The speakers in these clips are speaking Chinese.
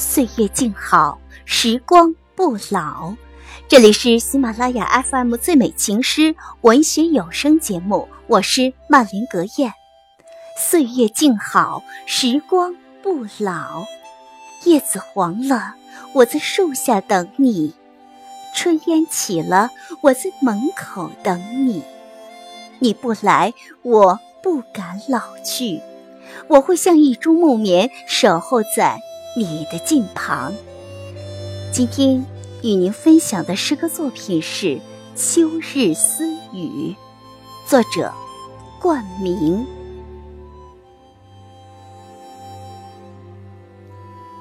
岁月静好，时光不老。这里是喜马拉雅 FM 最美情诗文学有声节目，我是曼玲格燕。岁月静好，时光不老。叶子黄了，我在树下等你；炊烟起了，我在门口等你。你不来，我不敢老去。我会像一株木棉，守候在。你的近旁。今天与您分享的诗歌作品是《秋日私语》，作者冠名。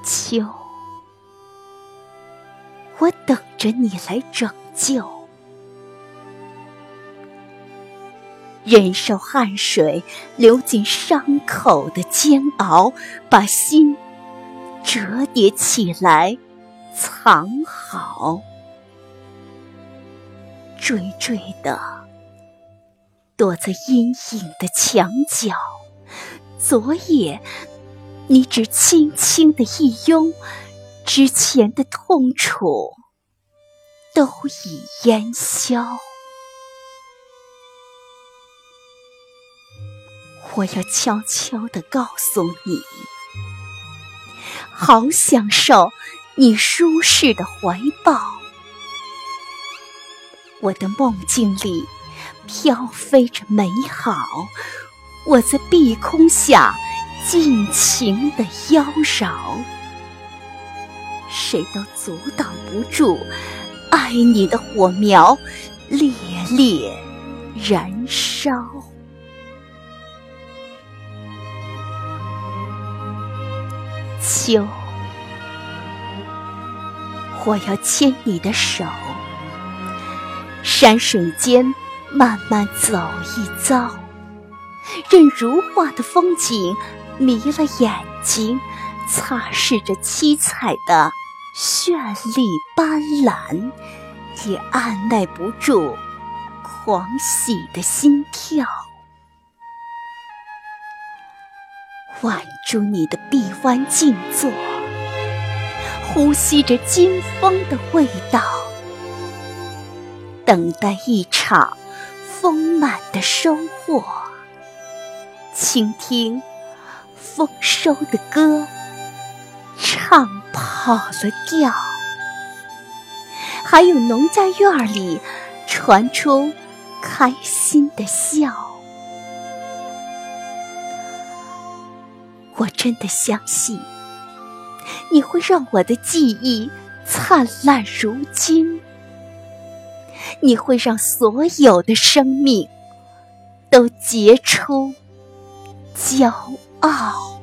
秋，我等着你来拯救，忍受汗水流进伤口的煎熬，把心。折叠起来，藏好。惴惴的躲在阴影的墙角。昨夜，你只轻轻的一拥，之前的痛楚都已烟消。我要悄悄的告诉你。好享受你舒适的怀抱，我的梦境里飘飞着美好，我在碧空下尽情的妖娆，谁都阻挡不住爱你的火苗烈烈燃烧。秋，我要牵你的手，山水间慢慢走一遭，任如画的风景迷了眼睛，擦拭着七彩的绚丽斑斓，也按耐不住狂喜的心跳。挽住你的臂弯静坐，呼吸着金风的味道，等待一场丰满的收获。倾听丰收的歌，唱跑了调，还有农家院里传出开心的笑。我真的相信，你会让我的记忆灿烂如金，你会让所有的生命都结出骄傲。